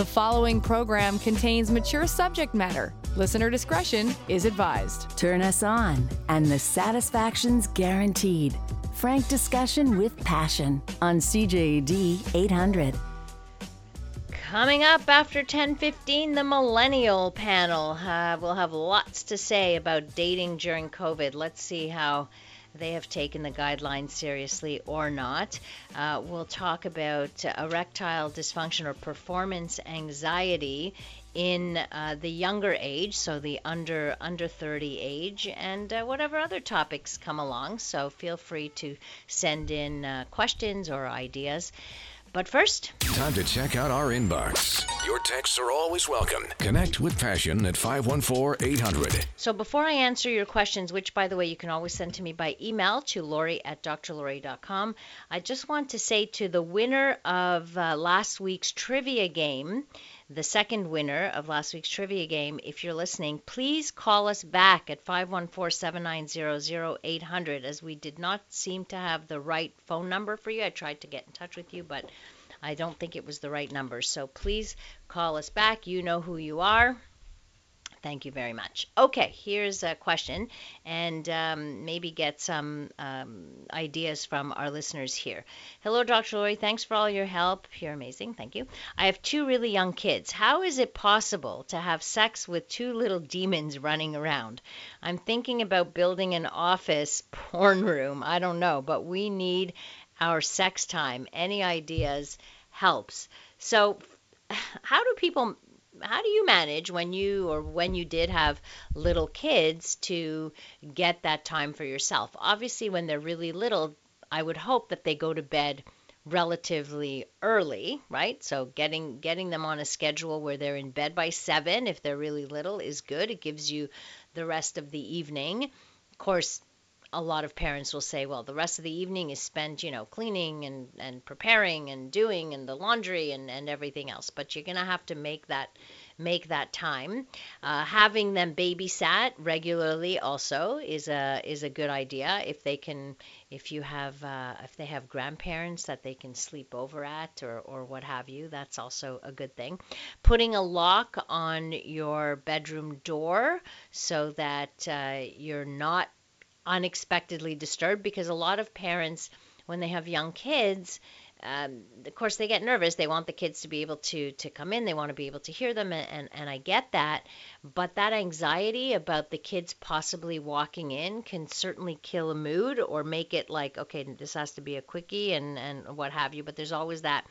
The following program contains mature subject matter. Listener discretion is advised. Turn us on, and the satisfaction's guaranteed. Frank discussion with passion on CJAD 800. Coming up after 10:15, the Millennial Panel uh, will have lots to say about dating during COVID. Let's see how they have taken the guidelines seriously or not. Uh, we'll talk about erectile dysfunction or performance anxiety in uh, the younger age, so the under under 30 age, and uh, whatever other topics come along. So feel free to send in uh, questions or ideas. But first, time to check out our inbox. Your texts are always welcome. Connect with Passion at 514 800. So before I answer your questions, which by the way you can always send to me by email to Lori at drlori.com, I just want to say to the winner of uh, last week's trivia game, the second winner of last week's trivia game, if you're listening, please call us back at 514 790 0800 as we did not seem to have the right phone number for you. I tried to get in touch with you, but I don't think it was the right number. So please call us back. You know who you are. Thank you very much. Okay, here's a question, and um, maybe get some um, ideas from our listeners here. Hello, Dr. Laurie. Thanks for all your help. You're amazing. Thank you. I have two really young kids. How is it possible to have sex with two little demons running around? I'm thinking about building an office porn room. I don't know, but we need our sex time. Any ideas helps. So, how do people how do you manage when you or when you did have little kids to get that time for yourself? Obviously, when they're really little, I would hope that they go to bed relatively early, right? So getting getting them on a schedule where they're in bed by 7 if they're really little is good. It gives you the rest of the evening. Of course, a lot of parents will say, well, the rest of the evening is spent, you know, cleaning and, and preparing and doing and the laundry and, and everything else. But you're going to have to make that make that time. Uh, having them babysat regularly also is a is a good idea if they can if you have uh, if they have grandparents that they can sleep over at or or what have you. That's also a good thing. Putting a lock on your bedroom door so that uh, you're not unexpectedly disturbed because a lot of parents when they have young kids um, of course they get nervous. They want the kids to be able to to come in. They want to be able to hear them and, and, and i get that. But that anxiety about the kids possibly walking in can certainly kill a mood or make it like okay this has to be a quickie and and what have you. But there's always that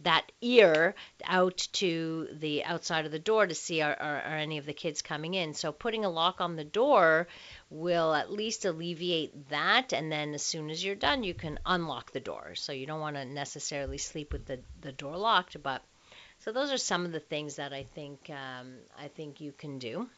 that ear out to the outside of the door to see are, are, are, any of the kids coming in. So putting a lock on the door will at least alleviate that. And then as soon as you're done, you can unlock the door. So you don't want to necessarily sleep with the, the door locked. But so those are some of the things that I think um, I think you can do.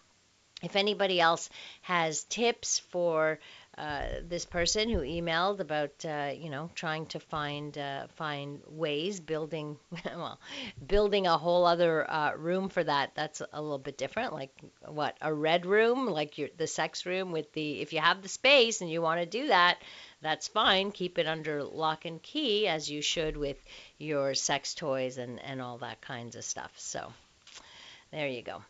If anybody else has tips for uh, this person who emailed about uh, you know trying to find uh, find ways building well building a whole other uh, room for that. That's a little bit different like what a red room? Like your the sex room with the if you have the space and you want to do that that's fine. Keep it under lock and key as you should with your sex toys and and all that kinds of stuff. So there you go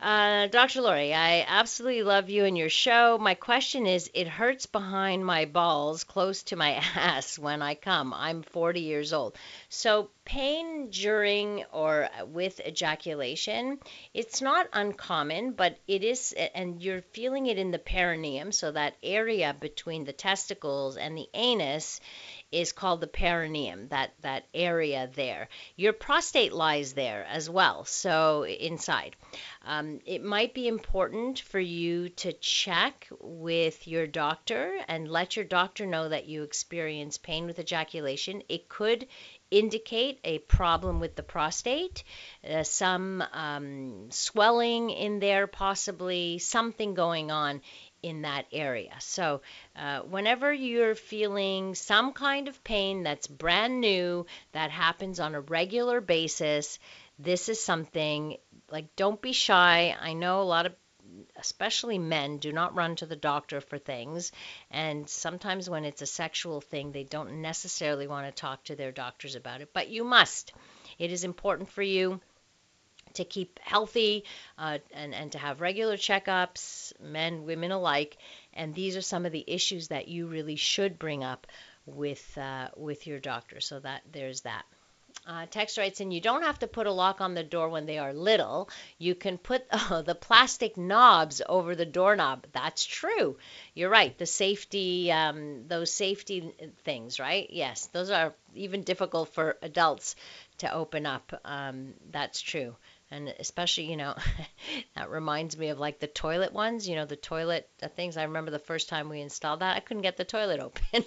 uh, Dr. Laurie, I absolutely love you and your show. My question is it hurts behind my balls close to my ass when I come. I'm 40 years old. So, pain during or with ejaculation, it's not uncommon, but it is, and you're feeling it in the perineum, so that area between the testicles and the anus is called the perineum, that, that area there. Your prostate lies there as well, so inside. Um, it might be important for you to check with your doctor and let your doctor know that you experience pain with ejaculation. It could indicate a problem with the prostate, uh, some um, swelling in there, possibly something going on in that area. So, uh, whenever you're feeling some kind of pain that's brand new, that happens on a regular basis, this is something like don't be shy. I know a lot of especially men do not run to the doctor for things and sometimes when it's a sexual thing they don't necessarily want to talk to their doctors about it but you must it is important for you to keep healthy uh, and, and to have regular checkups, men, women alike. And these are some of the issues that you really should bring up with uh, with your doctor. So that there's that. Uh, text writes in, you don't have to put a lock on the door when they are little. You can put oh, the plastic knobs over the doorknob. That's true. You're right. The safety, um, those safety things, right? Yes, those are even difficult for adults to open up. Um, that's true. And especially, you know, that reminds me of like the toilet ones, you know, the toilet things. I remember the first time we installed that, I couldn't get the toilet open.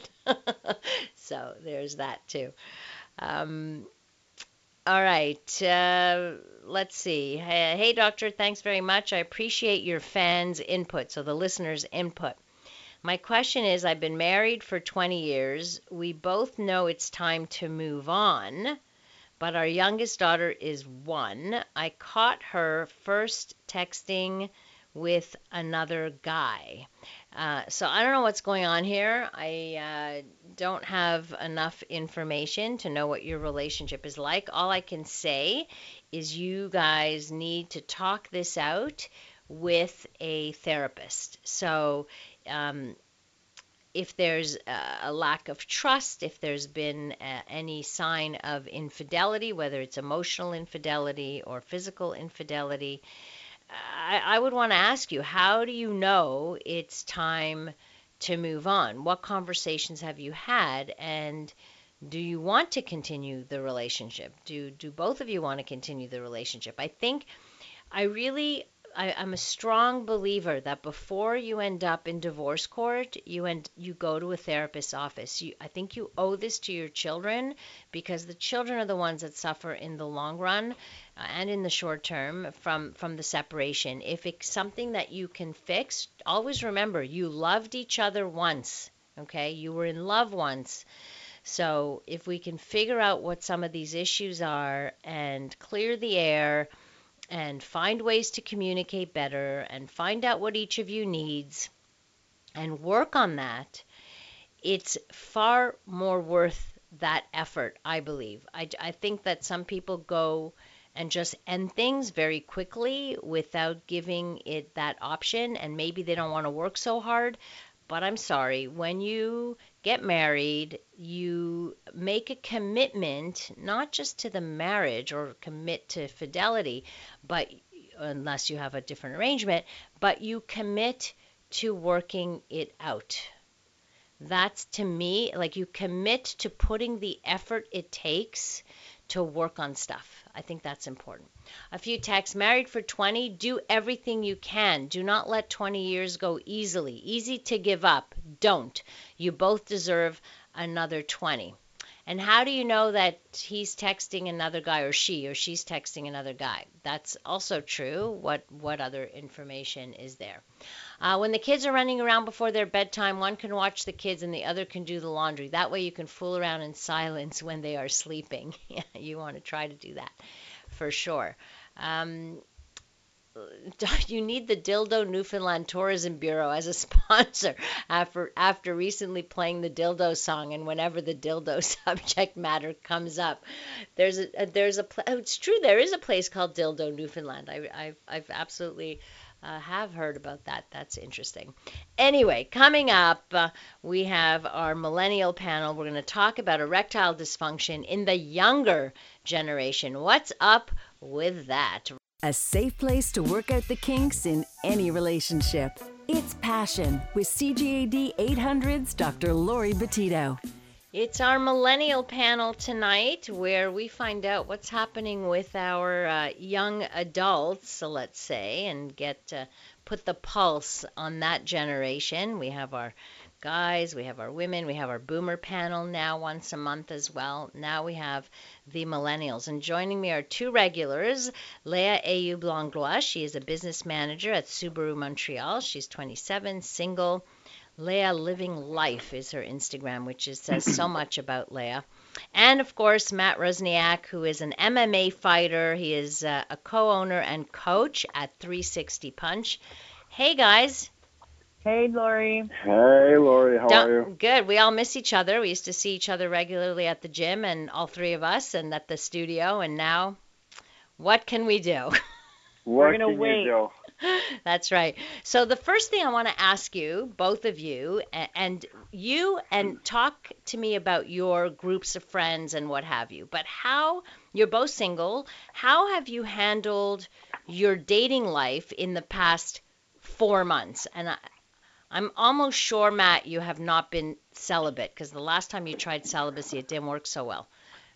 so there's that too. Um, all right. Uh, let's see. Hey, hey, doctor, thanks very much. I appreciate your fans' input, so the listeners' input. My question is I've been married for 20 years. We both know it's time to move on, but our youngest daughter is one. I caught her first texting with another guy. Uh, so I don't know what's going on here. I uh, don't have enough information to know what your relationship is like. All I can say is you guys need to talk this out with a therapist. So, um, if there's a lack of trust, if there's been uh, any sign of infidelity, whether it's emotional infidelity or physical infidelity, I, I would want to ask you how do you know it's time to move on? What conversations have you had? And do you want to continue the relationship? Do, do both of you want to continue the relationship? I think I really I, am a strong believer that before you end up in divorce court, you end you go to a therapist's office. You, I think you owe this to your children because the children are the ones that suffer in the long run uh, and in the short term from from the separation. If it's something that you can fix, always remember you loved each other once. Okay, you were in love once. So if we can figure out what some of these issues are and clear the air and find ways to communicate better and find out what each of you needs and work on that, it's far more worth that effort, I believe. I, I think that some people go and just end things very quickly without giving it that option, and maybe they don't want to work so hard. But I'm sorry, when you get married, you make a commitment not just to the marriage or commit to fidelity, but unless you have a different arrangement, but you commit to working it out. That's to me like you commit to putting the effort it takes to work on stuff. I think that's important. A few texts married for 20, do everything you can. Do not let 20 years go easily. Easy to give up. Don't. You both deserve another 20. And how do you know that he's texting another guy or she or she's texting another guy? That's also true. What what other information is there? Uh, when the kids are running around before their bedtime, one can watch the kids and the other can do the laundry. That way you can fool around in silence when they are sleeping. you want to try to do that for sure. Um, you need the Dildo Newfoundland Tourism Bureau as a sponsor after after recently playing the dildo song and whenever the dildo subject matter comes up. There's a, there's a oh, it's true there is a place called Dildo Newfoundland. I I've, I've absolutely uh, have heard about that. That's interesting. Anyway, coming up, uh, we have our millennial panel. We're going to talk about erectile dysfunction in the younger generation. What's up with that? A safe place to work out the kinks in any relationship. It's Passion with CJAD 800's Dr. Laurie Betito. It's our millennial panel tonight where we find out what's happening with our uh, young adults, let's say, and get uh, put the pulse on that generation. We have our guys, we have our women, we have our boomer panel now once a month as well. Now we have the millennials. And joining me are two regulars Leah Ayoub Langlois. She is a business manager at Subaru Montreal. She's 27, single Leah Living Life is her Instagram, which is, says so much about Leah. And of course, Matt Rosniak, who is an MMA fighter. He is uh, a co owner and coach at 360 Punch. Hey, guys. Hey, Laurie. Hey, Laurie. How Don't, are you? Good. We all miss each other. We used to see each other regularly at the gym, and all three of us, and at the studio. And now What can we do? What We're gonna can you wait. do? That's right. So the first thing I want to ask you, both of you, and you, and talk to me about your groups of friends and what have you. But how you're both single? How have you handled your dating life in the past four months? And I, I'm almost sure, Matt, you have not been celibate because the last time you tried celibacy, it didn't work so well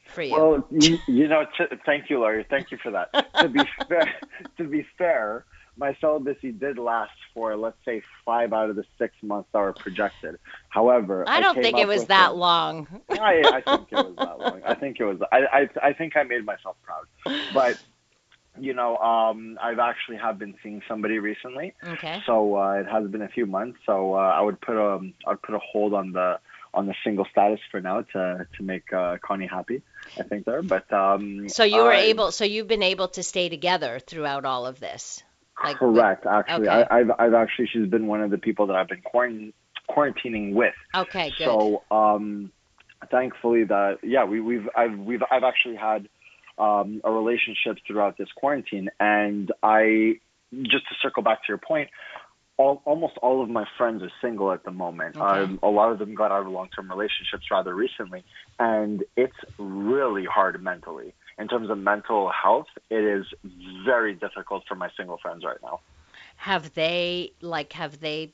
for you. Well, you, you know, t- thank you, Larry. Thank you for that. to be fair, to be fair, my celibacy did last for let's say five out of the six months that were projected. However, I don't came think it was that a- long. I, I think it was that long. I think it was. I, I, I think I made myself proud. But you know, um, I've actually have been seeing somebody recently. Okay. So uh, it has been a few months. So uh, I would put a I'd put a hold on the on the single status for now to to make uh, Connie happy. I think there, but um, So you were uh, able, so you've been able to stay together throughout all of this. Like, correct. Actually, okay. I, I've I've actually she's been one of the people that I've been quarant- quarantining with. Okay, good. So um, thankfully that yeah we we've I've we've I've actually had um, a relationship throughout this quarantine, and I just to circle back to your point. All, almost all of my friends are single at the moment. Okay. Um, a lot of them got out of long-term relationships rather recently, and it's really hard mentally. In terms of mental health, it is very difficult for my single friends right now. have they like have they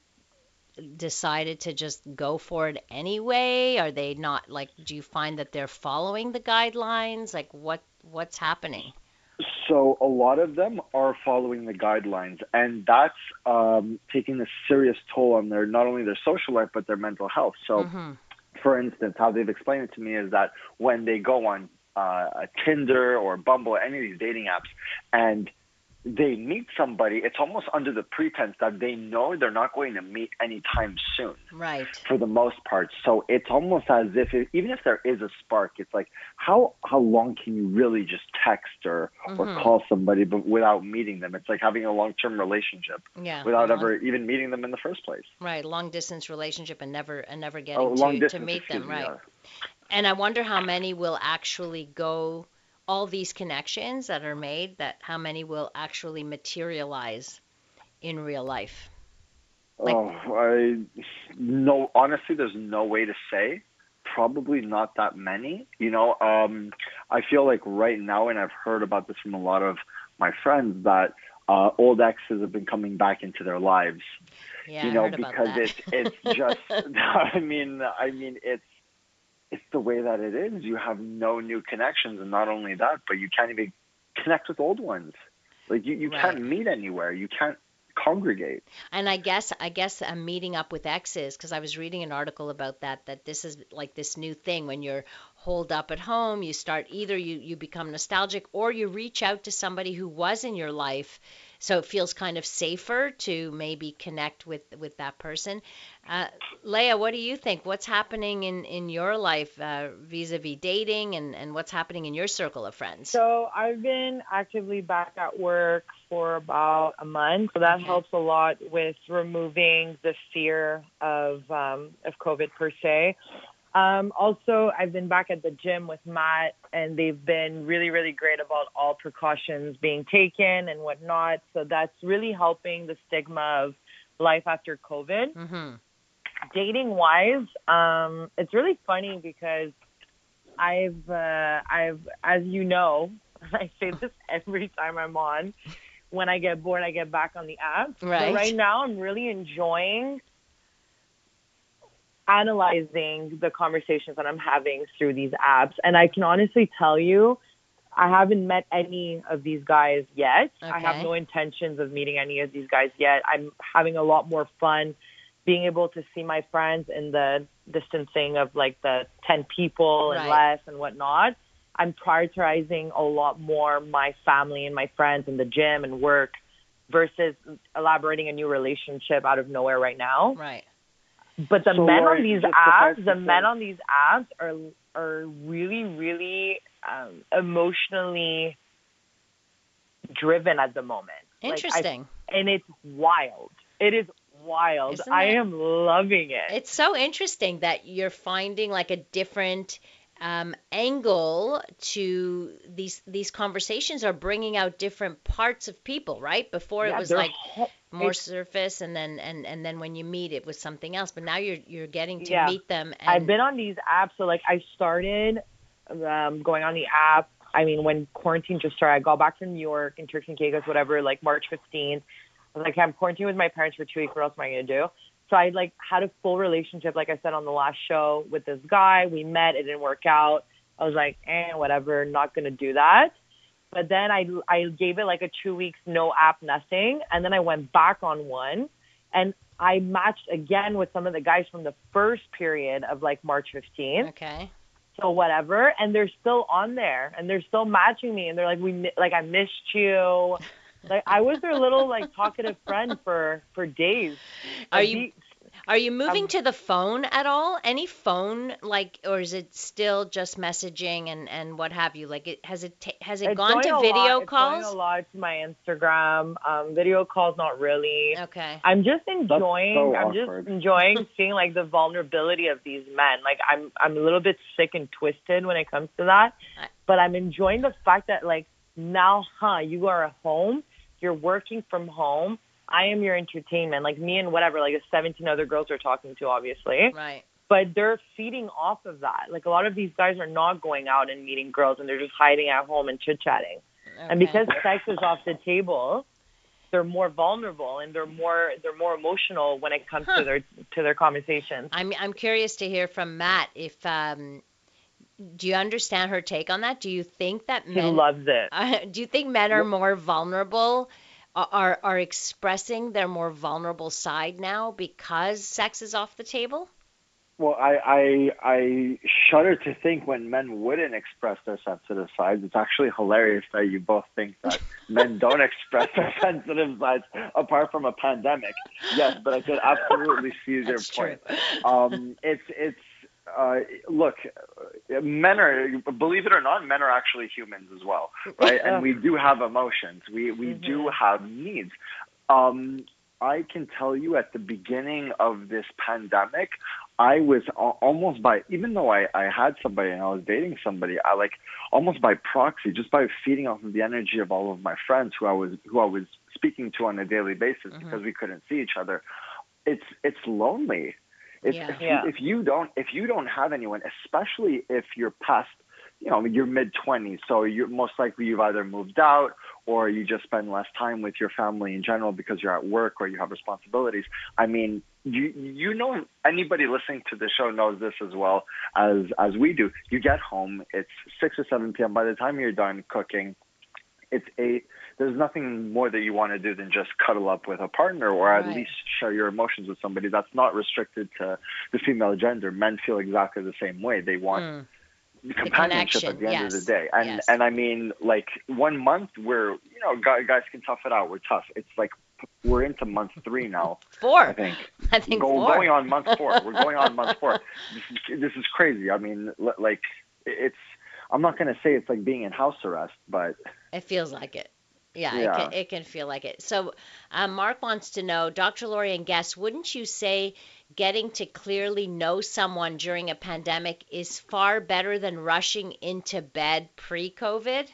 decided to just go for it anyway? Are they not like do you find that they're following the guidelines? Like what what's happening? So a lot of them are following the guidelines, and that's um, taking a serious toll on their not only their social life but their mental health. So, Mhm. for instance, how they've explained it to me is that when they go on uh, Tinder or Bumble, any of these dating apps, and they meet somebody, it's almost under the pretense that they know they're not going to meet anytime soon Right. for the most part. So it's almost as if it, even if there is a spark, it's like how how long can you really just text or or Mhm. call somebody but without meeting them? It's like having a long term relationship Yeah. without long- ever even meeting them in the first place. right, long distance relationship and never and never getting Oh, to, distance. to meet them, me, right. yeah. And I wonder how many will actually go all these connections that are made that how many will actually materialize in real life. Like- oh, I no. Honestly, there's no way to say. Probably not that many. You know, um, I feel like right now, and I've heard about this from a lot of my friends that uh, old exes have been coming back into their lives. Yeah, you know, because it's it's just. I mean, I mean, it's it's the way that it is. You have no new connections, and not only that, but you can't even connect with old ones. Like you, you Right. can't meet anywhere. You can't congregate. And I guess I guess I'm meeting up with exes because I was reading an article about that that this is like this new thing when you're holed up at home you start either you you become nostalgic or you reach out to somebody who was in your life so it feels kind of safer to maybe connect with with that person. Uh, Leah, what do you think? What's happening in in your life uh, vis-a-vis dating and and what's happening in your circle of friends? So I've been actively back at work for about a month, so that Okay. helps a lot with removing the fear of um, of COVID per se. Um, also, I've been back at the gym with Matt, and they've been really, really great about all precautions being taken and whatnot. So that's really helping the stigma of life after COVID. Mm-hmm. dating wise, um, it's really funny because I've uh, I've as you know, I say this every time I'm on. When I get bored, I get back on the app. Right. Right now, I'm really enjoying analyzing the conversations that I'm having through these apps, and I can honestly tell you. I haven't met any of these guys yet. I have no intentions of meeting any of these guys yet. I'm having a lot more fun being able to see my friends in the distancing of like the 10 people and less and whatnot. I'm prioritizing a lot more my family and my friends and the gym and work versus elaborating a new relationship out of nowhere right now. Right. But the So, men on these just suffice apps, to the men on these apps are are really, really um, emotionally driven at the moment. Like, I Interesting. and it's wild. It is wild. Isn't I it? am loving it. It's so interesting that you're finding like a different um, angle to these these conversations are bringing out different parts of people, right? Before Yeah, it was like ho- more it's- surface, and then and and then when you meet, it was something else. But now you're you're getting to Yeah. meet them. And, I've been on these apps. So like I started um, going on the app. I mean, when quarantine just started, I got back from New York and Turks and Caicos, whatever, like March 15th. I was like, I'm quarantined with my parents for two weeks. What else am I going to do? So I like had a full relationship, like I said on the last show, with this guy. We met. It didn't work out. I was like, eh, whatever, not going to do that. But then I I gave it like a two weeks no app nothing, and then I went back on one, and I matched again with some of the guys from the first period of like March 15th. okay. So whatever, and they're still on there, and they're still matching me, and they're like, we like I missed you. Like I was their little like talkative friend for for days. Are you are you moving um, to the phone at all? Any phone like, or is it still just messaging and and what have you? Like, it has it ta- has it gone to video lot, It's calls? going a lot to my Instagram. Um, video calls, not really. Okay. I'm just enjoying. so I'm awkward. just enjoying seeing like the vulnerability of these men. Like I'm, I'm a little bit sick and twisted when it comes to that, I- but I'm enjoying the fact that like now, huh? You are at home. You're working from home. I am your entertainment. Like me and whatever, like the 17 other girls are talking to, obviously. Right. But they're feeding off of that. Like a lot of these guys are not going out and meeting girls, and they're just hiding at home and chit chatting. And because sex is off the table, they're more vulnerable and they're more they're more emotional when it comes Huh. to their to their conversations. I'm I'm curious to hear from Matt if um do you understand her take on that? Do you think that He men loves it. uh, do you think men are more vulnerable are are expressing their more vulnerable side now because sex is off the table? Well, I, I I shudder to think when men wouldn't express their sensitive sides. It's actually hilarious that you both think that men don't express their sensitive sides apart from a pandemic. Yes, but I could absolutely see your That's point. Um, it's it's uh, look, men are believe it or not, men are actually humans as well, right? and we do have emotions. We we do have needs. Um, I can tell you at the beginning of this pandemic, I was almost by, even though I, I had somebody and I was dating somebody, I like almost by proxy, just by feeding off of the energy of all of my friends who I was, who I was speaking to on a daily basis because we couldn't see each other. It's, it's lonely. It's, Yeah. if, Yeah. If you don't, if you don't have anyone, especially if you're past, you know, your mid twenties, so you're most likely you've either moved out or you just spend less time with your family in general because you're at work or you have responsibilities. I mean, you you know anybody listening to the show knows this as well as as we do. You get home, it's six or seven p.m. By the time you're done cooking, it's a There's nothing more that you want to do than just cuddle up with a partner or at least share your emotions with somebody. That's not restricted to the female gender. Men feel exactly the same way. They want Mm. companionship connection, at the end of the day. And yes. and I mean, like one month we're you know guys, guys can tough it out. We're tough. It's like we're into month three now. Four. I think. I think Go, four. going on month four. We're going on month four. This is this is crazy. I mean, li- like it's. I'm not gonna say it's like being in house arrest, but It feels like it. Yeah, It, can, it can feel like it. So, um, Mark wants to know, Dr. Laurie and guests, wouldn't you say getting to clearly know someone during a pandemic is far better than rushing into bed pre-COVID?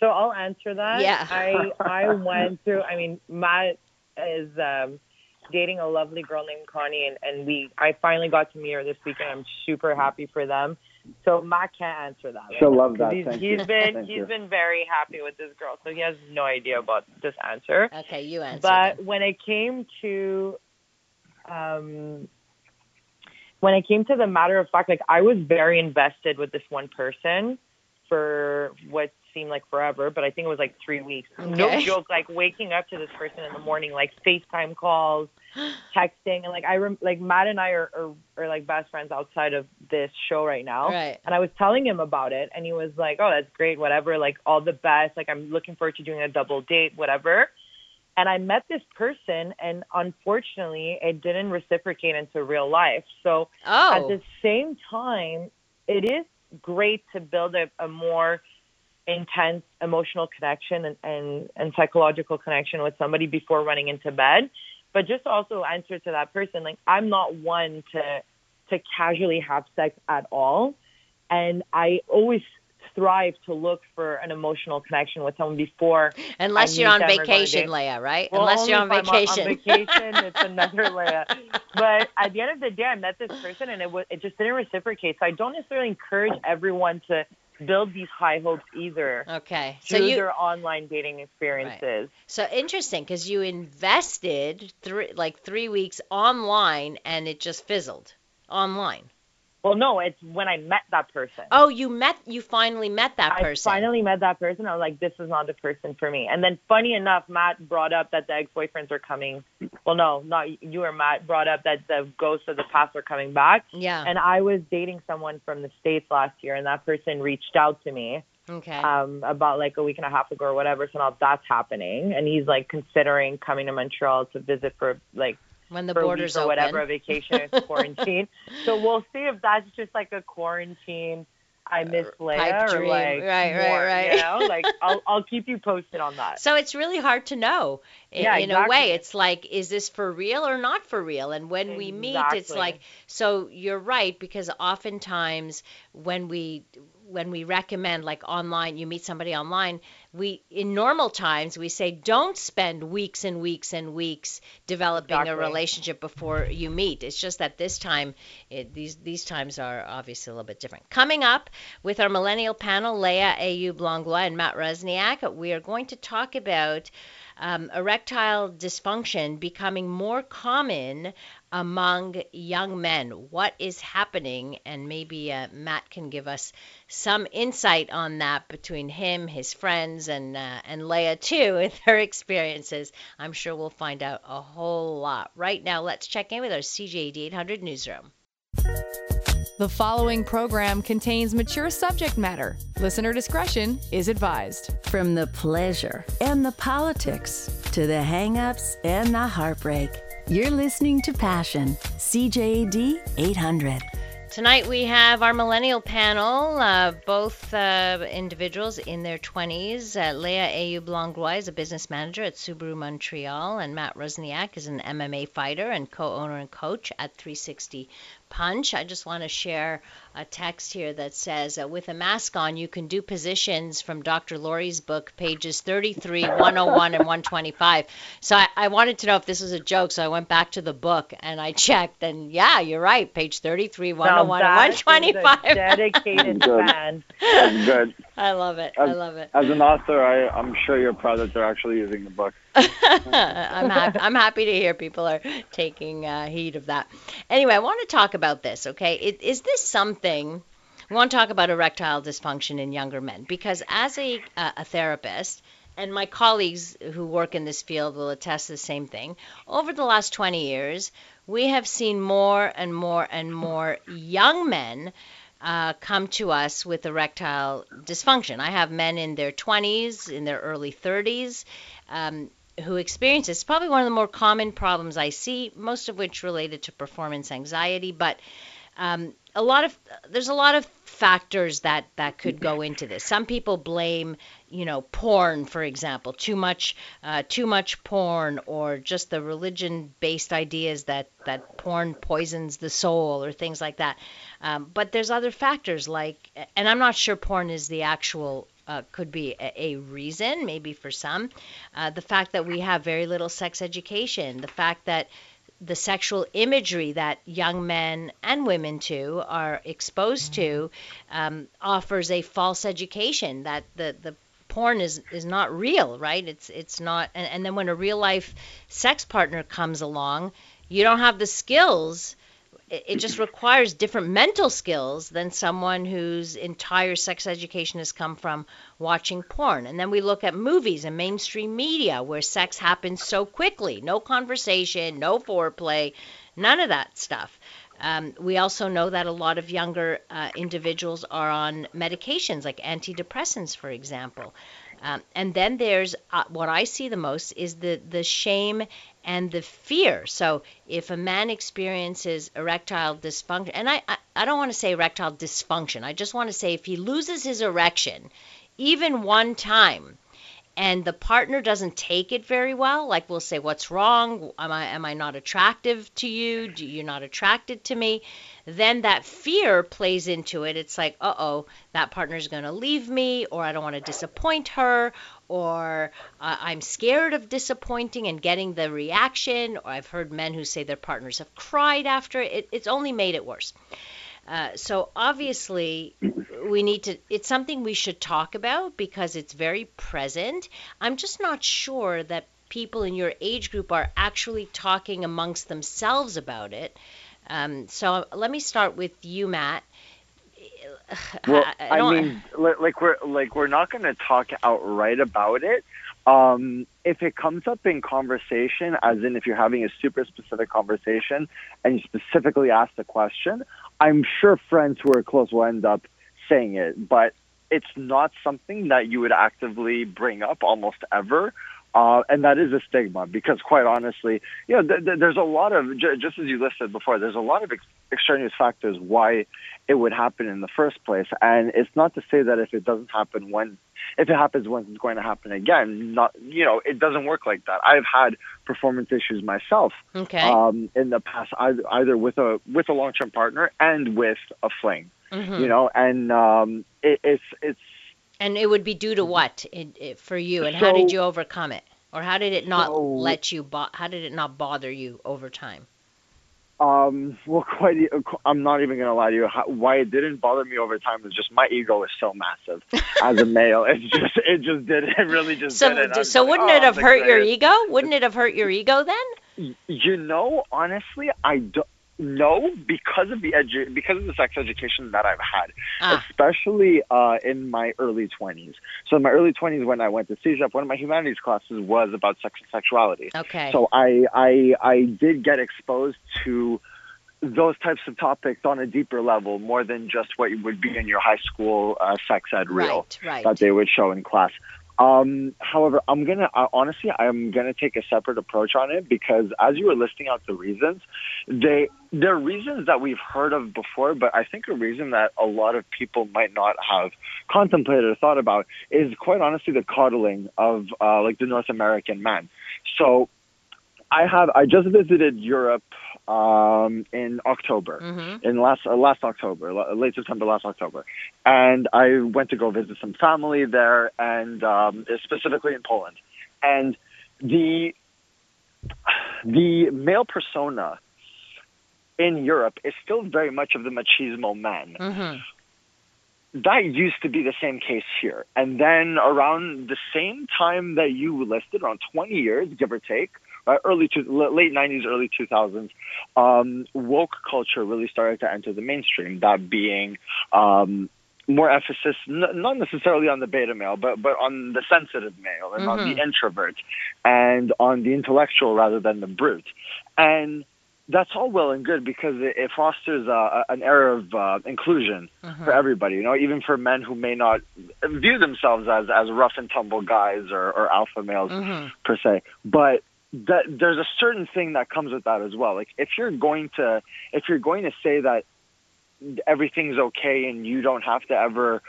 So I'll answer that. Yeah. I I went through. I mean, Matt is um, dating a lovely girl named Connie, and and we I finally got to meet her this weekend. I'm super happy for them. So Matt can't answer that. right She'll now, love 'cause that. He's, Thank he's you. been Thank he's you. been very happy with this girl, so he has no idea about this answer. Okay, you answer. But then. when it came to, um, when it came to the matter of fact, like I was very invested with this one person for what seemed like forever, but I think it was like three weeks. No joke, like waking up to this person in the morning, like FaceTime calls, texting, and like I rem- like Matt and I are, are are like best friends outside of this show right now. Right. And I was telling him about it, and he was like, "Oh, that's great, whatever. Like all the best. Like I'm looking forward to doing a double date, whatever." And I met this person, and unfortunately, it didn't reciprocate into real life. So at Oh, the same time, it is great to build a, a more intense emotional connection and, and, and psychological connection with somebody before running into bed. But just also answer to that person, like I'm not one to to casually have sex at all. and I always strive to look for an emotional connection with someone before. Unless you're on them or go on a vacation. Leah, right? Well, Unless you're on vacation. On vacation, it's another layer. But at the end of the day, I met this person, and it was it just didn't reciprocate. So I don't necessarily encourage everyone to build these high hopes either okay. So through you their online dating experiences. so interesting because you invested three like three weeks online and it just fizzled online. Well, no, it's when I met that person. Oh, you met you finally met that I person. finally met that person. I was like, this is not the person for me. And then, funny enough, Matt brought up that the ex-boyfriends are coming. Well, no, not you or Matt brought up that the ghosts of the past are coming back. yeah. And I was dating someone from the states last year, and that person reached out to me okay. um, about like a week and a half ago or whatever. So now that's happening, and he's like considering coming to Montreal to visit for like when the for a week borders or open. whatever, a vacation, or quarantine. So we'll see if that's just like a quarantine. I uh, miss Leia or dream. like Right, right, more, right. You know, like I'll I'll keep you posted on that. So it's really hard to know. In, Yeah, in a way, it's like, is this for real or not for real? And when we meet, it's like, so you're right because oftentimes when we when we recommend like online, you meet somebody online, we in normal times we say don't spend weeks and weeks and weeks developing a relationship before you meet. It's just that this time, it, these these times are obviously a little bit different. Coming up with our millennial panel, Leah Ayub Langlois and Matt Resniak, we are going to talk about um, erectile dysfunction becoming more common among young men. What is happening? And maybe uh, Matt can give us some insight on that between him, his friends, and uh, and Leah too, with her experiences. I'm sure we'll find out a whole lot. Right now, let's check in with our CJAD 800 newsroom. The following program contains mature subject matter. Listener discretion is advised. From the pleasure and the politics to the hang-ups and the heartbreak, you're listening to Passion, CJAD 800. Tonight we have our millennial panel, uh, both uh, individuals in their 20s. Uh, Leah Ayub Langlois is a business manager at Subaru Montreal, and Matt Rosniak is an MMA fighter and co-owner and coach at 360 Punch. I just want to share a text here that says, uh, with a mask on, you can do positions from Dr. Laurie's book, pages 33, 101, and 125. So I, I wanted to know if this was a joke, so I went back to the book and I checked, and yeah, you're right, page 33, 101, Now and that is a 125. dedicated Good. fan. That's good. I love it. I love it. As an author, I, I'm sure you're proud that they're actually using the book. I'm happy. I'm happy to hear people are taking uh, heed of that. Anyway, I want to talk about this. Okay, it, is this something? We want to talk about erectile dysfunction in younger men because as a uh, a therapist. And my colleagues who work in this field will attest the same thing. Over the last 20 years, we have seen more and more and more young men uh, come to us with erectile dysfunction. I have men in their 20s, in their early 30s, um, who experience this. It's probably one of the more common problems I see, most of which related to performance anxiety, but um, a lot of there's a lot of factors that that could go into this. Some people blame, you know, porn, for example, too much uh, too much porn, or just the religion-based ideas that that porn poisons the soul, or things like that. Um, but there's other factors like, and I'm not sure porn is the actual uh, could be a, a reason, maybe for some. Uh, the fact that we have very little sex education, the fact that the sexual imagery that young men and women too are exposed to um, offers a false education that the the porn is is not real, right? It's it's not, and, and then when a real life sex partner comes along, you don't have the skills it just requires different mental skills than someone whose entire sex education has come from watching porn. And then we look at movies and mainstream media where sex happens so quickly no conversation, no foreplay, none of that stuff. Um, we also know that a lot of younger uh, individuals are on medications like antidepressants, for example. Um, and then there's uh, what I see the most is the the shame and the fear. So if a man experiences erectile dysfunction, and I I, I don't want to say erectile dysfunction, I just want to say if he loses his erection, even one time, and the partner doesn't take it very well, like we'll say, "What's wrong? Am I am I not attractive to you? Do you not attracted to me?" Then that fear plays into it. It's like, "Uh oh, that partner's going to leave me, or I don't want to disappoint her, or uh, I'm scared of disappointing and getting the reaction." Or I've heard men who say their partners have cried after it. It's only made it worse. Uh, so obviously, we need to. It's something we should talk about because it's very present. I'm just not sure that people in your age group are actually talking amongst themselves about it. Um, so let me start with you, Matt. Well, I, I mean, like we're like we're not going to talk outright about it. Um, if it comes up in conversation, as in if you're having a super specific conversation and you specifically ask the question, I'm sure friends who are close will end up saying it, but it's not something that you would actively bring up almost ever. Uh, and that is a stigma because, quite honestly, you know, th- th- there's a lot of j- just as you listed before. There's a lot of ex- extraneous factors why it would happen in the first place, and it's not to say that if it doesn't happen when, if it happens once, it's going to happen again. Not, you know, it doesn't work like that. I've had performance issues myself Okay. um, in the past, either, either with a with a long term partner and with a fling. Mhm. You know, and um, it, it's it's And it would be due to what it, it, for you, and how did you overcome it, or how did it not So- let you? Bo- how did it not bother you over time? Um, well, quite. I'm not even gonna lie to you. How, why it didn't bother me over time is just my ego is so massive as a male. It just, it just did. It really just So, did. so wouldn't it have hurt your ego? Wouldn't it have hurt your ego then? You know, honestly, I don't. No, because of the edu- because of the sex education that I've had, Ah. especially uh, in my early 20s. So in my early 20s, when I went to CEGEP, one of my humanities classes was about sex and sexuality. Okay. So I, I, I did get exposed to those types of topics on a deeper level, more than just what would be in your high school uh, sex ed reel right, right. that they would show in class. Um, however, I'm gonna honestly, I'm gonna take a separate approach on it because as you were listing out the reasons, they they're reasons that we've heard of before, but I think a reason that a lot of people might not have contemplated or thought about is quite honestly the coddling of uh, like the North American man. So I have I just visited Europe um, in October Mhm. in last uh, last October, late September, last October, and I went to go visit some family there, and um, specifically in Poland, and the the male persona in Europe is still very much of the machismo man. Mhm. That used to be the same case here, and then around the same time that you listed, around 20 years, give or take, uh, early to late 90s, early 2000s, um, woke culture really started to enter the mainstream. That being um, more emphasis, n- not necessarily on the beta male, but but on the sensitive male and on the introvert, and on the intellectual rather than the brute, and that's all well and good because it, fosters uh, an era of uh, inclusion for everybody. You know, even for men who may not view themselves as as rough and tumble guys or, or alpha males Mhm. per se, but that there's a certain thing that comes with that as well. Like if you're going to if you're going to say that everything's okay and you don't have to ever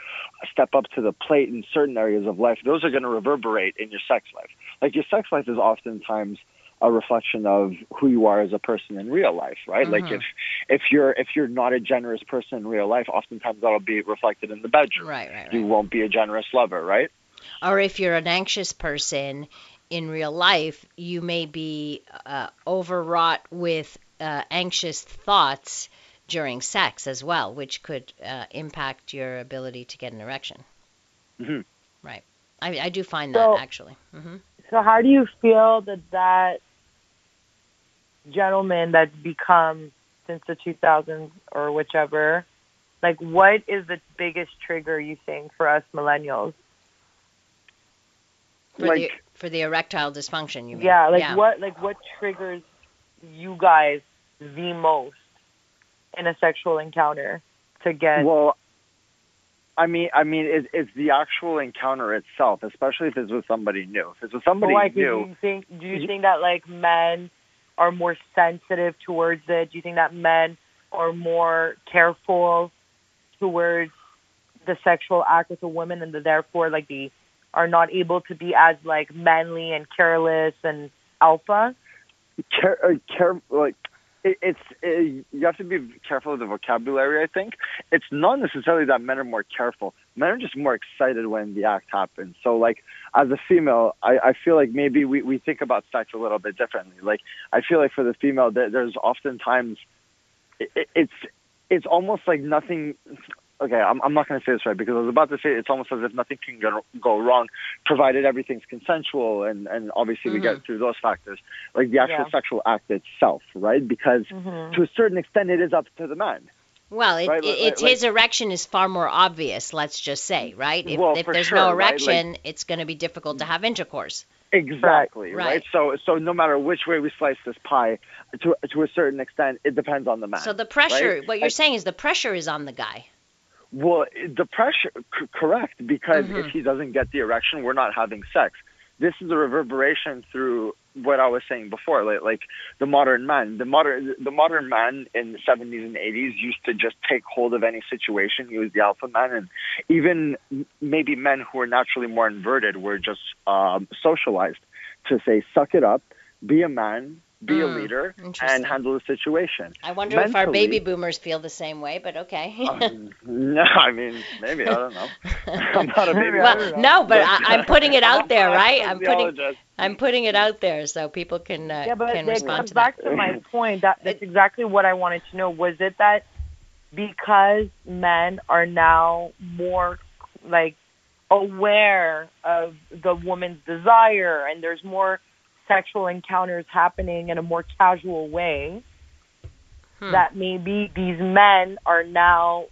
step up to the plate in certain areas of life, those are going to reverberate in your sex life. Like your sex life is oftentimes a reflection of who you are as a person in real life, right? Like mm-hmm. if if you're if you're not a generous person in real life, oftentimes that'll be reflected in the bedroom. Right, right, You won't be a generous lover, right? Or if you're an anxious person in real life, you may be uh, overwrought with uh, anxious thoughts during sex as well, which could uh, impact your ability to get an erection. Mhm. Right. I, I do find So- that actually. hmm So how do you feel that that gentleman that's become since the 2000s or whichever, like what is the biggest trigger you think for us millennials? For the for the erectile dysfunction, you mean? Yeah, like what like what triggers you guys the most in a sexual encounter to get Well, I mean, I mean, it, it's the actual encounter itself, especially if it's with somebody new. If it's with somebody But, like, do you think do you You- think that like men are more sensitive towards it? Do you think that men are more careful towards the sexual act with a woman and the, therefore like the are not able to be as like manly and careless and alpha? Care, uh, care, like it, it's it, you have to be careful of the vocabulary. I think it's not necessarily that men are more careful. Men are just more excited when the act happens. So, like as a female, I, I feel like maybe we we think about sex a little bit differently. Like I feel like for the female, there, there's oftentimes it, it's it's almost like nothing okay, I'm, I'm not going to say this right because I was about to say it's almost as if nothing can go, go wrong, provided everything's consensual, and and obviously mm-hmm. we get mm-hmm. through those factors, like the actual yeah. sexual act itself, right? Because mm-hmm. to a certain extent, it is up to the man. Well, it, right? it, it's like, his erection is far more obvious. Let's just say, right? If, well, if there's sure, no erection, right? like, it's going to be difficult to have intercourse. Exactly right. right. So so no matter which way we slice this pie, to to a certain extent, it depends on the man. So the pressure, right? what you're saying is the pressure is on the guy. Well, the pressure, c- correct, because mm-hmm. if he doesn't get the erection, we're not having sex. This is a reverberation through what I was saying before, like, like the modern man. The modern the modern man in the 70s and 80s used to just take hold of any situation. He was the alpha man, and even maybe men who were naturally more inverted were just um, socialized to say, "Suck it up, be a man, be mm, a hmm, leader and handle the situation. I wonder Mentally, if our baby boomers feel the same way, but okay. um, no, I mean maybe I don't know. I'm not a baby. Well, no, but I, am putting it out there, right? I'm putting I'm putting it out there so people can uh, yeah, but can it respond comes to back that. to my point. That that's exactly what I wanted to know. Was it that because men are now more like aware of the woman's desire and there's more sexual encounters happening in a more casual way, hmm. that maybe these men are now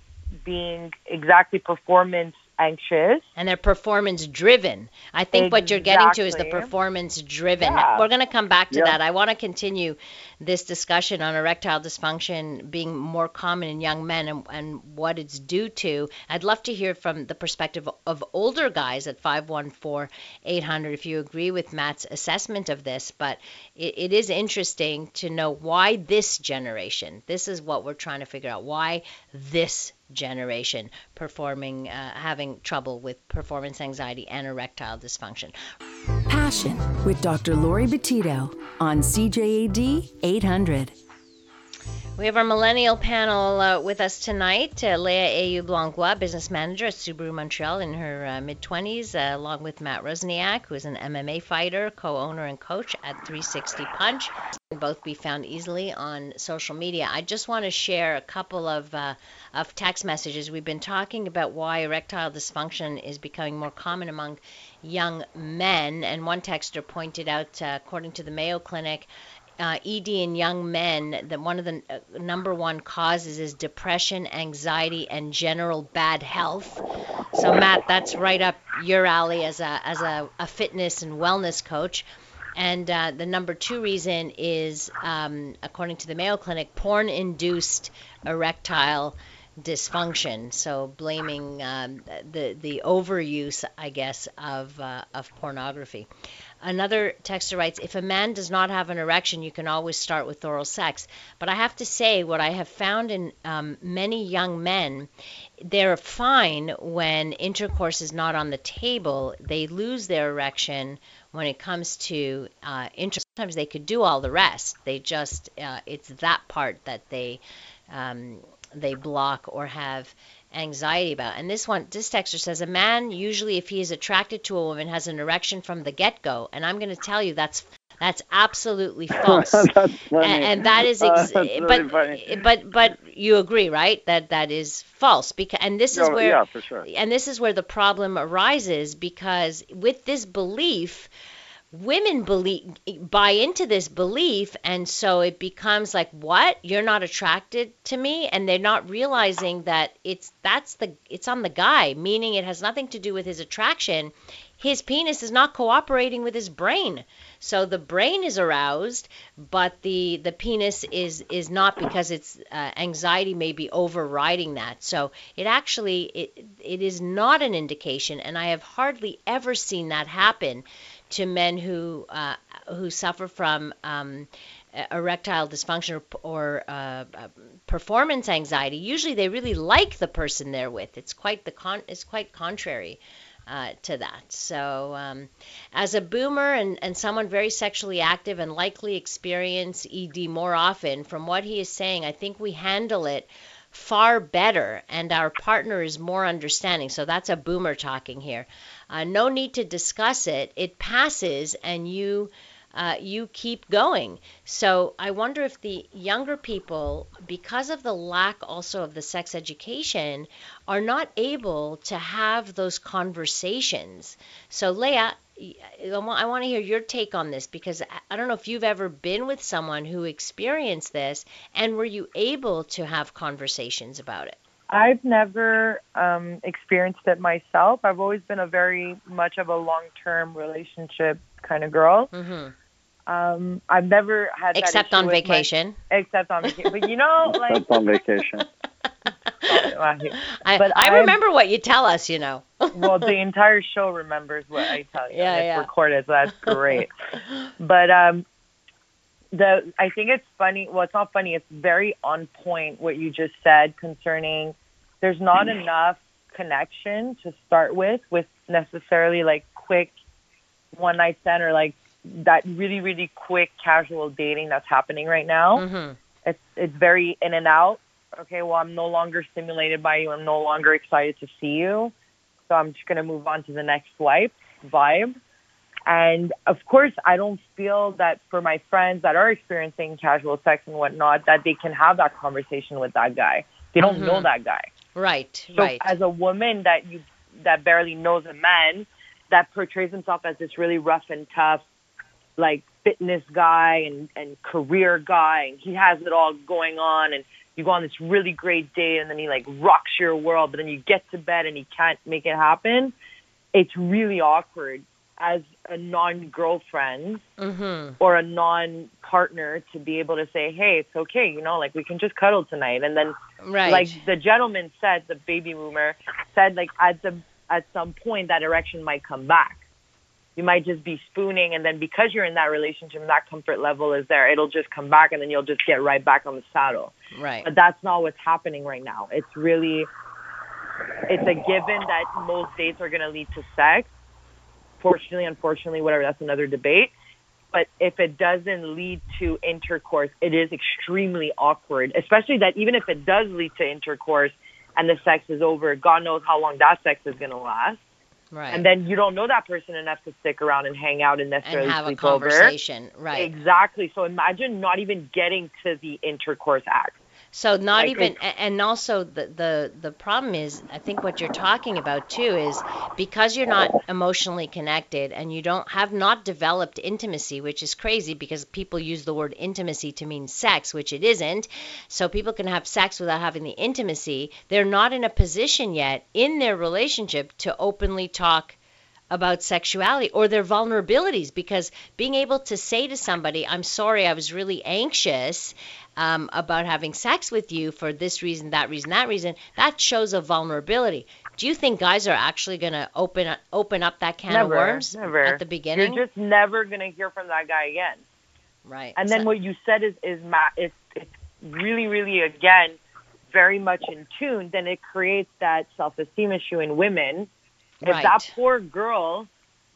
being exactly performance anxious and they're performance driven i think exactly. what you're getting to is the performance driven yeah. we're going to come back to that i want to continue this discussion on erectile dysfunction being more common in young men and, and what it's due to i'd love to hear from the perspective of older guys at 514 800 if you agree with matt's assessment of this. But it, it is interesting to know why this generation this is what we're trying to figure out why this generation performing uh, having trouble with performance anxiety and erectile dysfunction. Passion with Dr. Laurie Betito on CJAD 800. We have our millennial panel uh, with us tonight. Uh, Leah Ayoub Langlois, business manager at Subaru Montreal in her uh, mid 20s, uh, along with Matt Rosniak, who is an MMA fighter, co owner, and coach at 360 Punch. Both be found easily on social media. I just want to share a couple of, uh, of text messages. We've been talking about why erectile dysfunction is becoming more common among young men, and one texter pointed out, uh, according to the Mayo Clinic, uh, ED in young men, that one of the uh, number one causes is depression, anxiety, and general bad health. So, Matt, that's right up your alley as a as a, a fitness and wellness coach. And uh, the number two reason is, um, according to the Mayo Clinic, porn-induced erectile dysfunction. So blaming um, the the overuse, I guess, of uh, of pornography. Another texter writes, if a man does not have an erection, you can always start with oral sex. But I have to say, what I have found in um, many young men, they're fine when intercourse is not on the table. They lose their erection when it comes to uh, intercourse. Sometimes they could do all the rest. They just, uh, it's that part that they, um, they block or have anxiety about. And this one, this texter says, a man usually, if he is attracted to a woman, has an erection from the get-go. And I'm going to tell you that's that's absolutely false. that's. And, and that is, ex- uh, but but but you agree, right? That that is false. Because and this is No, where yeah, sure. and this is where the problem arises because with this belief women believe buy into this belief and so it becomes like what? You're not attracted to me? And they're not realizing that it's that's the it's on the guy meaning it has nothing to do with his attraction. His penis is not cooperating with his brain. So the brain is aroused but the the penis is is not because it's uh, anxiety may be overriding that. So it actually it, it is not an indication and i have hardly ever seen that happen to men who uh, who suffer from um, erectile dysfunction or, or uh, uh, performance anxiety. Usually, they really like the person they're with. It's quite the con- it's quite contrary. uh, to that. So, um, as a boomer and, and someone very sexually active and likely experience ED more often, from what he is saying, I think we handle it far better and our partner is more understanding. So that's a boomer talking here. Uh, no need to discuss it. It passes and you uh, you keep going. So I wonder if the younger people, because of the lack also of the sex education, are not able to have those conversations. So Leah, I want to hear your take on this because I don't know if you've ever been with someone who experienced this and were you able to have conversations about it? I've never um, experienced it myself. I've always been a very much of a long term relationship kind of girl. Mm-hmm. Um, I've never had except on vacation. My, except on vacation, but you know, like except on vacation. I, but I remember what you tell us, you know. well, the entire show remembers what I tell you. Yeah, it's yeah. recorded, so that's great. but um, the I think it's funny. Well, it's not funny. It's very on point what you just said concerning. There's not enough connection to start with, with necessarily like quick one night stand or like that really really quick casual dating that's happening right now. Mm-hmm. It's it's very in and out. Okay, well I'm no longer stimulated by you. I'm no longer excited to see you. So I'm just gonna move on to the next swipe vibe. And of course, I don't feel that for my friends that are experiencing casual sex and whatnot, that they can have that conversation with that guy. They don't Mhm. know that guy. Right, So right. as a woman that you that barely knows a man, that portrays himself as this really rough and tough, like fitness guy and and career guy, and he has it all going on, and you go on this really great date, and then he like rocks your world, but then you get to bed and he can't make it happen. It's really awkward as a non-girlfriend mm-hmm. or a non-partner to be able to say, "Hey, it's okay, you know, like we can just cuddle tonight," and then Right. like the gentleman said, the baby boomer said, like at the at some point that erection might come back. You might just be spooning, and then because you're in that relationship, and that comfort level is there, it'll just come back, and then you'll just get right back on the saddle. right. But that's not what's happening right now. It's really, it's a given that most dates are going to lead to sex. Fortunately, unfortunately, whatever, that's another debate. But if it doesn't lead to intercourse, it is extremely awkward, especially that even if it does lead to intercourse and the sex is over, God knows how long that sex is going to last. right. And then you don't know that person enough to stick around and hang out and necessarily and have a sleep over. conversation. Right. Exactly. So imagine not even getting to the intercourse act. So not even, and also the, the the problem is, I think what you're talking about too is because you're not emotionally connected and you don't have not developed intimacy, which is crazy because people use the word intimacy to mean sex, which it isn't. So people can have sex without having the intimacy. They're not in a position yet in their relationship to openly talk about sexuality or their vulnerabilities because being able to say to somebody, I'm sorry, I was really anxious um, about having sex with you for this reason, that reason, that reason, that shows a vulnerability. Do you think guys are actually going to open open up that can never, of worms never. at the beginning? You're just never gonna hear from that guy again. right. And then what you said is is ma- it's it's really really again very much in tune. Then it creates that self esteem issue in women. If Right. that poor girl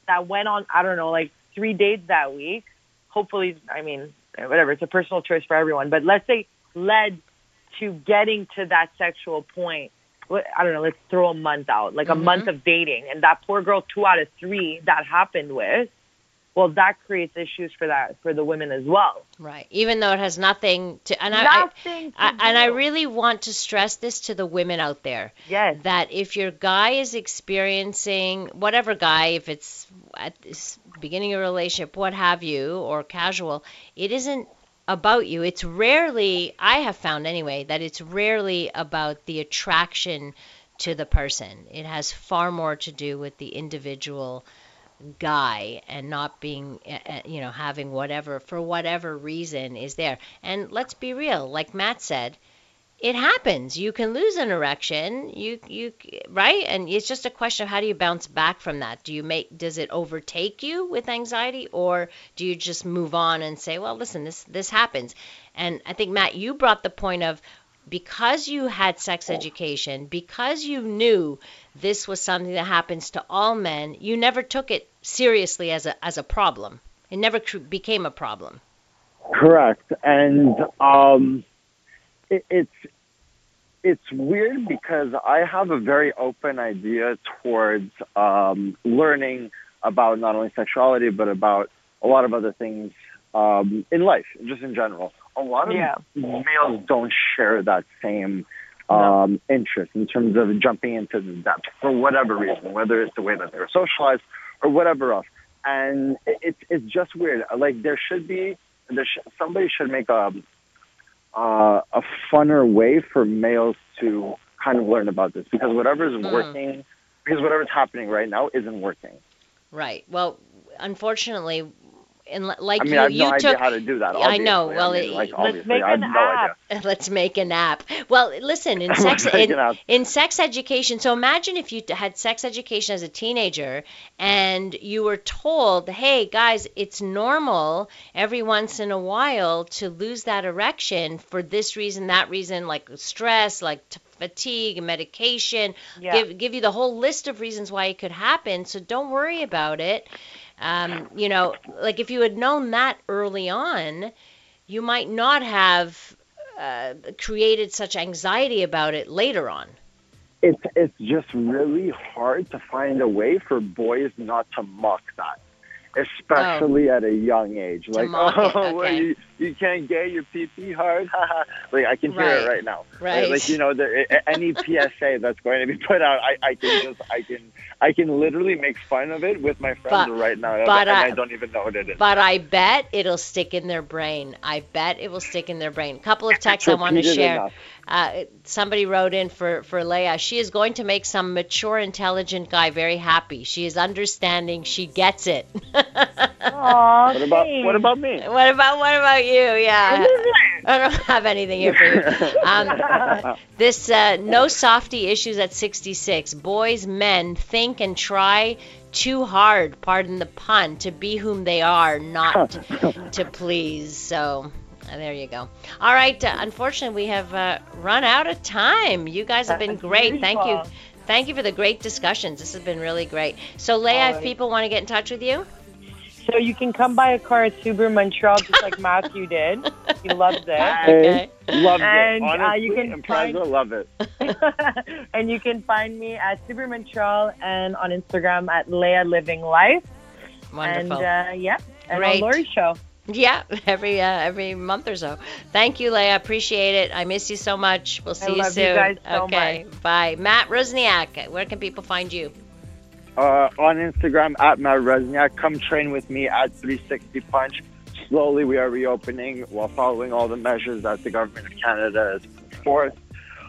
that went on I don't know like three dates that week, hopefully I mean whatever it's a personal choice for everyone, but let's say led to getting to that sexual point. What- I don't know. Let's throw a month out, like a Mhm. month of dating, and that poor girl, two out of three that happened with, well, that creates issues for that for the women as well. Right. Even though it has nothing to and I, Nothing. I, to I and I really want to stress this to the women out there. yes. that if your guy is experiencing whatever guy, if it's at this beginning of a relationship, what have you, or casual, it isn't about you. It's rarely, I have found anyway, that it's rarely about the attraction to the person. It has far more to do with the individual guy and not being uh, uh, you know having whatever for whatever reason is there and let's be real like matt said it happens. You can lose an erection. You you right, and it's just a question of how do you bounce back from that? Do you make does it overtake you with anxiety, or do you just move on and say, well, listen, this this happens? And I think Matt, you brought the point of because you had sex education, because you knew this was something that happens to all men, you never took it seriously as a as a problem. It never cr- became a problem. Correct, and um, it, it's it's weird because I have a very open idea towards um, learning about not only sexuality but about a lot of other things um, in life, just in general. A lot of Yeah. males don't share that same um, interest in terms of jumping into the depth for whatever reason, whether it's the way that they're socialized or whatever else. And it, it's it's just weird. Like there should be there sh- somebody should make a uh, a funner way for males to kind of learn about this because whatever is Mm. working because whatever's happening right now isn't working. Right. Well, unfortunately, in, like I mean, you, I have you no took idea how to do that. I know. Well, I mean, it- like, let's make an no app. idea. Let's make an app. Well, listen, in sex in, in sex education. So imagine if you had sex education as a teenager and you were told, "Hey guys, it's normal every once in a while to lose that erection for this reason, that reason, like stress, like t- fatigue, medication. Yeah. Give give you the whole list of reasons why it could happen. So don't worry about it." Um, you know, like if you had known that early on, you might not have uh, created such anxiety about it later on. It's it's just really hard to find a way for boys not to mock that, especially at a young age. like, mock oh, well, okay. you, you can't get your pee hard. like I can hear Right. it right now. Right. Like you know, the, any PSA that's going to be put out, I, I can just I can I can literally make fun of it with my friends But- right now, but and I- I don't even know what it is. But I bet it'll stick in their brain. I bet it will stick in their brain. A couple of texts I want to share. Uh, somebody wrote in for, for Leah. She is going to make some mature, intelligent guy very happy. She is understanding. She gets it. Aw, What about thanks. what about me? What about what about you? Yeah, I don't have anything here for you. Um, this uh, no softy issues at 66. Boys, men think and try too hard. Pardon the pun. To be whom they are, not to please. So. uh, There you go. All right. Uh, unfortunately, we have uh, run out of time. You guys have been great. Thank you. Thank you for the great discussions. This has been really great. So, Leah, if people want to get in touch with you, So you can come buy a car at Subaru Montreal just like Matthew did. He loves it. Okay. Love And, it. uh, Honestly, you can find- love it. and you can find me at Subaru Montreal and on Instagram at Leah Living Life. wonderful. And uh, yeah, and Great. on Laurie Show. Yeah, every uh, every month or so. Thank you, Leah. Appreciate it. I miss you so much. We'll see I you love you soon. guys so okay, bye. Matt Rosniak, where can people find you? Uh, on Instagram at Matt Resniak. Come train with me at 360 Punch. Slowly, we are reopening while following all the measures that the government of Canada has put forth.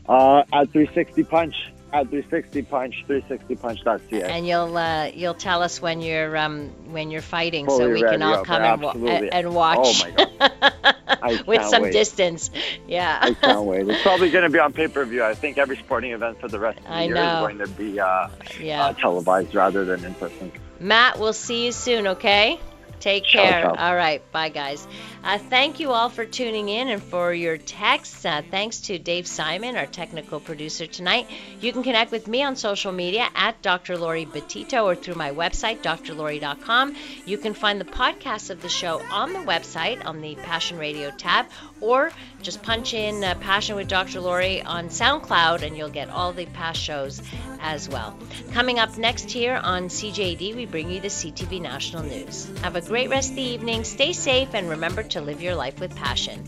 Uh, at 360 Punch, at 360 Punch, 360punch.ca. And you'll uh, you'll tell us when you're um when you're fighting, so Fully we can all come and, wa- and watch. Oh my God. With some wait. distance. Yeah. I can't wait. It's probably going to be on pay per view. I think every sporting event for the rest of the I year know. is going to be uh, yeah. uh, televised rather than in person. Matt, we'll see you soon, okay? Take care. All right. Bye, guys. Uh, thank you all for tuning in and for your texts. Uh, thanks to Dave Simon, our technical producer tonight. You can connect with me on social media at Dr. Laurie Betito or through my website, drlori.com. You can find the podcast of the show on the website on the Passion Radio tab or just punch in uh, Passion with Dr. Laurie on SoundCloud and you'll get all the past shows as well. Coming up next here on CJAD, we bring you the CTV National News. Have a great rest of the evening, stay safe, and remember to live your life with passion.